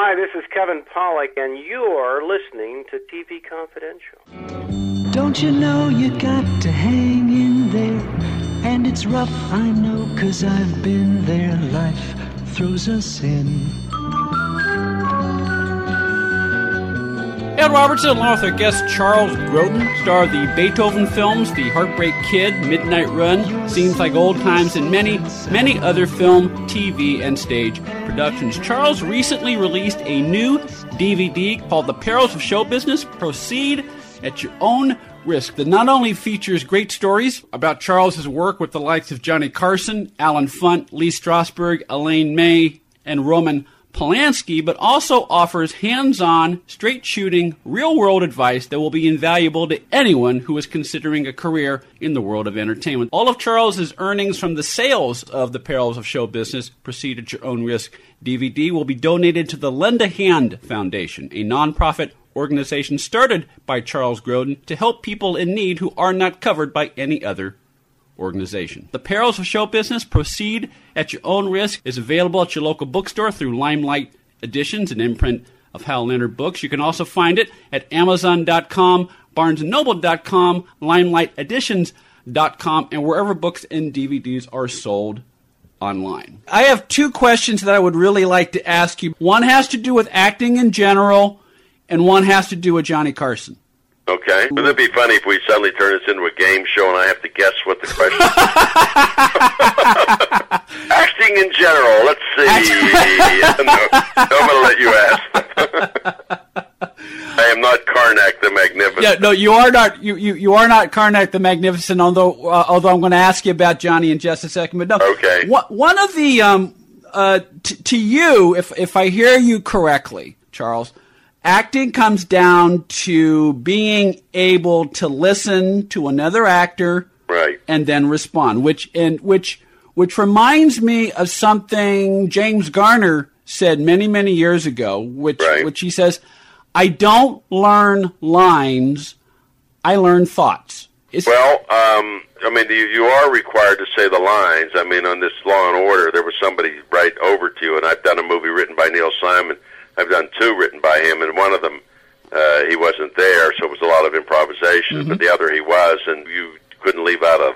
Hi, this is Kevin Pollak, and you're listening to TV Confidential. Don't you know you got to hang in there? And it's rough, I know, cause I've been there. Life throws us in. Ed Robertson, along with our guest Charles Grodin, star of the Beethoven films, The Heartbreak Kid, Midnight Run, Seems Like Old Times, and many, many other film, TV, and stage productions. Charles recently released a new DVD called The Perils of Show Business. Proceed at your own risk that not only features great stories about Charles's work with the likes of Johnny Carson, Allen Funt, Lee Strasberg, Elaine May, and Roman Polanski, but also offers hands on, straight shooting, real world advice that will be invaluable to anyone who is considering a career in the world of entertainment. All of Charles's earnings from the sales of The Perils of Show Business Proceed at Your Own Risk DVD will be donated to the Lend a Hand Foundation, a nonprofit organization started by Charles Grodin to help people in need who are not covered by any other organization. The Perils of Show Business Proceed at Your Own Risk is available at your local bookstore through Limelight Editions, an imprint of Hal Leonard Books. You can also find it at Amazon.com, BarnesandNoble.com, LimelightEditions.com, and wherever books and DVDs are sold online. I have two questions that I would really like to ask you. One has to do with acting in general, and one has to do with Johnny Carson. Okay. Wouldn't it be funny if we suddenly turn this into a game show and I have to guess what the question is? Acting in general, let's see. no, I'm going to let you ask. I am not Carnac the Magnificent. Yeah, no, you are not. You, you, you are not Carnac the Magnificent. Although uh, although I'm going to ask you about Johnny in just a second. But no, Okay. One, one of the um uh t- to you, if if I hear you correctly, Charles, acting comes down to being able to listen to another actor Right. and then respond, which and which which reminds me of something James Garner said many many years ago, which Right. which he says, "I don't learn lines, I learn thoughts." It's, Well, um, I mean, you, you are required to say the lines. I mean, on this Law and Order, there was somebody right over to you, and I've done a movie written by Neil Simon. I've done two written by him, and one of them uh, he wasn't there, so it was a lot of improvisation. But the other he was, and you couldn't leave out a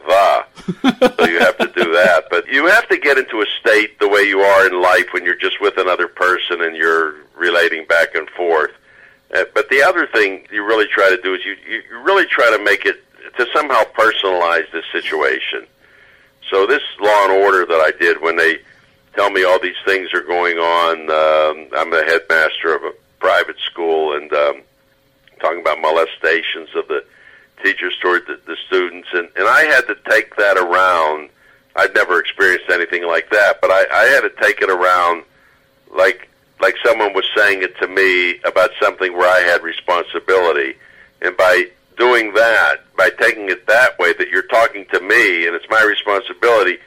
the, so you have to do that. But you have to get into a state the way you are in life when you're just with another person and you're relating back and forth. Uh, but the other thing you really try to do is you, you you really try to make it to somehow personalize this situation. So this Law and Order that I did when they tell me all these things are going on, um, I'm the headmaster of a private school and um, talking about molestations of the teachers toward the, the students, and and I had to take that around. I'd never experienced anything like that, but I, I had to take it around like like someone was saying it to me about something where I had responsibility, and by doing that, by taking it that way, that you're talking to me, and it's my responsibility.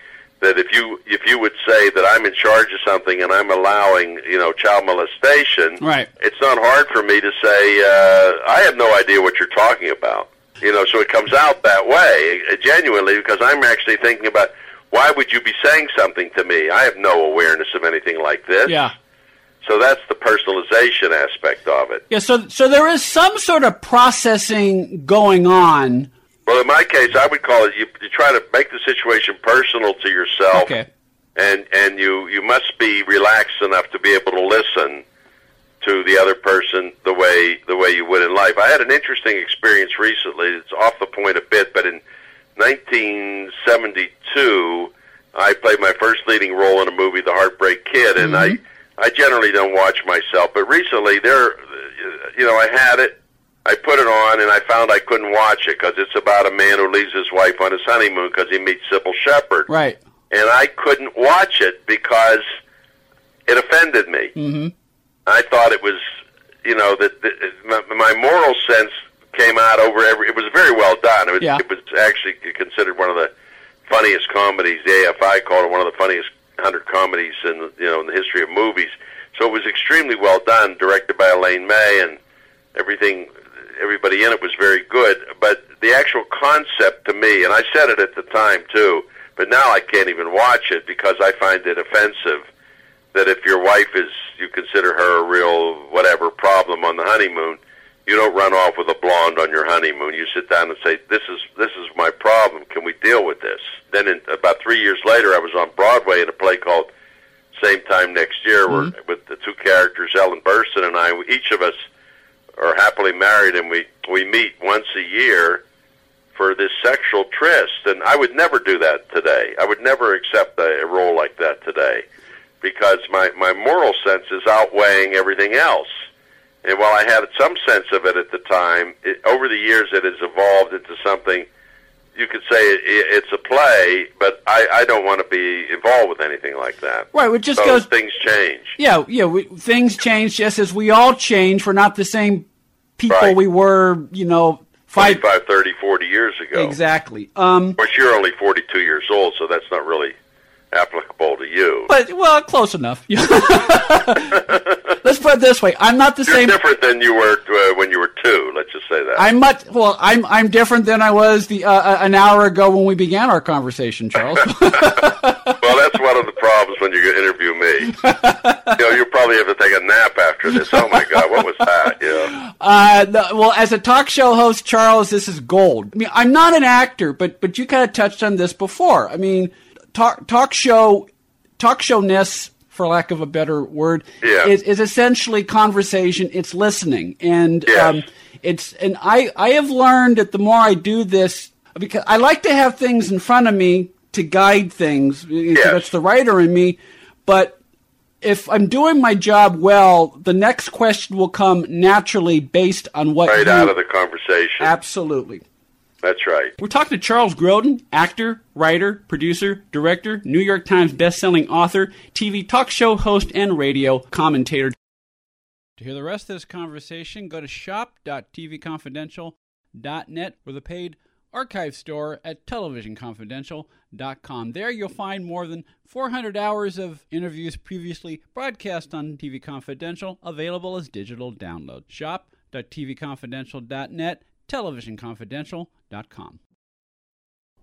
That if you if you would say that I'm in charge of something and I'm allowing you know child molestation, Right. It's not hard for me to say uh, I have no idea what you're talking about. You know, so it comes out that way uh, genuinely because I'm actually thinking about why would you be saying something to me? I have no awareness of anything like this. yeah. So that's the personalization aspect of it. Yeah, so so there is some sort of processing going on. Well, in my case, I would call it you, you try to make the situation personal to yourself, Okay. and and you you must be relaxed enough to be able to listen to the other person the way the way you would in life. I had an interesting experience recently. It's off the point a bit, but in 1972, I played my first leading role in a movie, The Heartbreak Kid, and mm-hmm. I I generally don't watch myself, but recently there, you know, I had it. I put it on and I found I couldn't watch it because it's about a man who leaves his wife on his honeymoon because he meets Cybill Shepherd Right. and I couldn't watch it because it offended me. Mm-hmm. I thought it was, you know, that my, my moral sense came out over every. It was very well done. It was, Yeah. it was actually considered one of the funniest comedies. The AFI called it one of the funniest hundred comedies in you know in the history of movies. So it was extremely well done, directed by Elaine May, and everything. Everybody in it was very good, but the actual concept to me, and I said it at the time too, but now I can't even watch it because I find it offensive. That if your wife is, you consider her a real whatever problem on the honeymoon, you don't run off with a blonde on your honeymoon. You sit down and say, "This is this is my problem. Can we deal with this?" Then, in, about three years later, I was on Broadway in a play called "Same Time Next Year," Mm-hmm. where with the two characters, Ellen Burstyn and I, each of us are happily married, and we we meet once a year for this sexual tryst. And I would never do that today. I would never accept a, a role like that today because my my moral sense is outweighing everything else. And while I had some sense of it at the time, it, over the years it has evolved into something. You could say it, it, it's a play, but I, I don't want to be involved with anything like that. Right, it just so goes- things change. Yeah, yeah. We, things change just as we all change. We're not the same people Right. we were, you know, five. 25, 30, 40 years ago. Exactly. Um, Of course, you're only 42 years old, so that's not really applicable to you. but well, close enough. Let's put it this way: I'm not the You're same. different than you were uh, when you were two. Let's just say that. I'm much well. I'm I'm different than I was the uh, uh, an hour ago when we began our conversation, Charles. well, that's one of the problems when you interview me. you know, you probably have to take a nap after this. Oh my God, what was that? Yeah. Uh, the, well, as a talk show host, Charles, this is gold. I mean, I'm not an actor, but but you kind of touched on this before. I mean, talk talk show talk show ness, for lack of a better word, Yeah. is, is essentially conversation. It's listening, and Yes. um, it's and I I have learned that the more I do this, because I like to have things in front of me to guide things. That's the writer in me, but if I'm doing my job well, the next question will come naturally based on what Right you out of the conversation. absolutely. That's right. We're talking to Charles Grodin, actor, writer, producer, director, New York Times bestselling author, TV talk show host, and radio commentator. To hear the rest of this conversation, go to shop.tvconfidential.net or the paid archive store at televisionconfidential.com. There you'll find more than 400 hours of interviews previously broadcast on TV Confidential available as digital download. Shop.tvconfidential.net, televisionconfidential.com.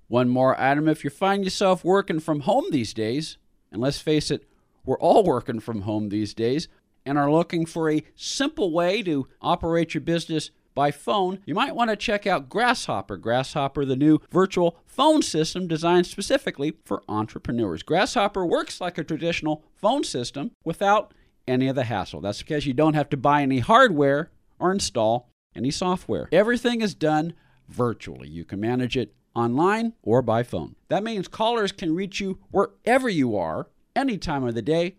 One more item if you find yourself working from home these days, and let's face it, we're all working from home these days, and are looking for a simple way to operate your business by phone, you might want to check out Grasshopper. Grasshopper, the new virtual phone system designed specifically for entrepreneurs. Grasshopper works like a traditional phone system without any of the hassle. That's because you don't have to buy any hardware or install any software. Everything is done virtually. You can manage it online or by phone. That means callers can reach you wherever you are, any time of the day,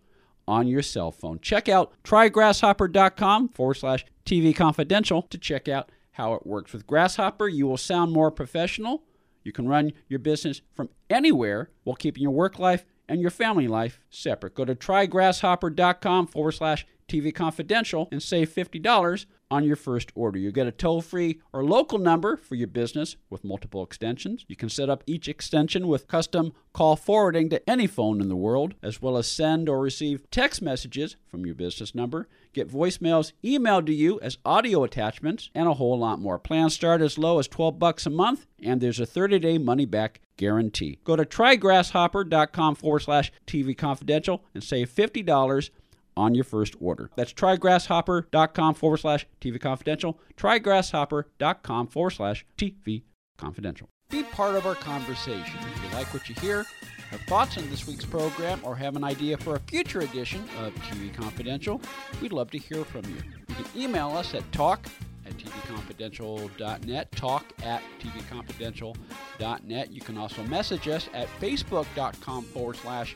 on your cell phone. Check out trygrasshopper.com forward slash TV confidential to check out how it works. With Grasshopper, you will sound more professional. You can run your business from anywhere while keeping your work life and your family life separate. Go to trygrasshopper.com forward slash TV confidential and save $50 on your first order. You get a toll free or local number for your business with multiple extensions. You can set up each extension with custom call forwarding to any phone in the world, as well as send or receive text messages from your business number, get voicemails emailed to you as audio attachments, and a whole lot more. Plans start as low as 12 bucks a month, and there's a 30-day money-back guarantee. Go to trygrasshopper.com forward slash TV confidential and save $50 on your first order. That's trygrasshopper.com forward slash TV confidential. Trygrasshopper.com forward slash TV confidential. Be part of our conversation. If you like what you hear, have thoughts on this week's program, or have an idea for a future edition of TV Confidential, we'd love to hear from you. You can email us at talk at tvconfidential.net, talk at tvconfidential.net. You can also message us at facebook.com forward slash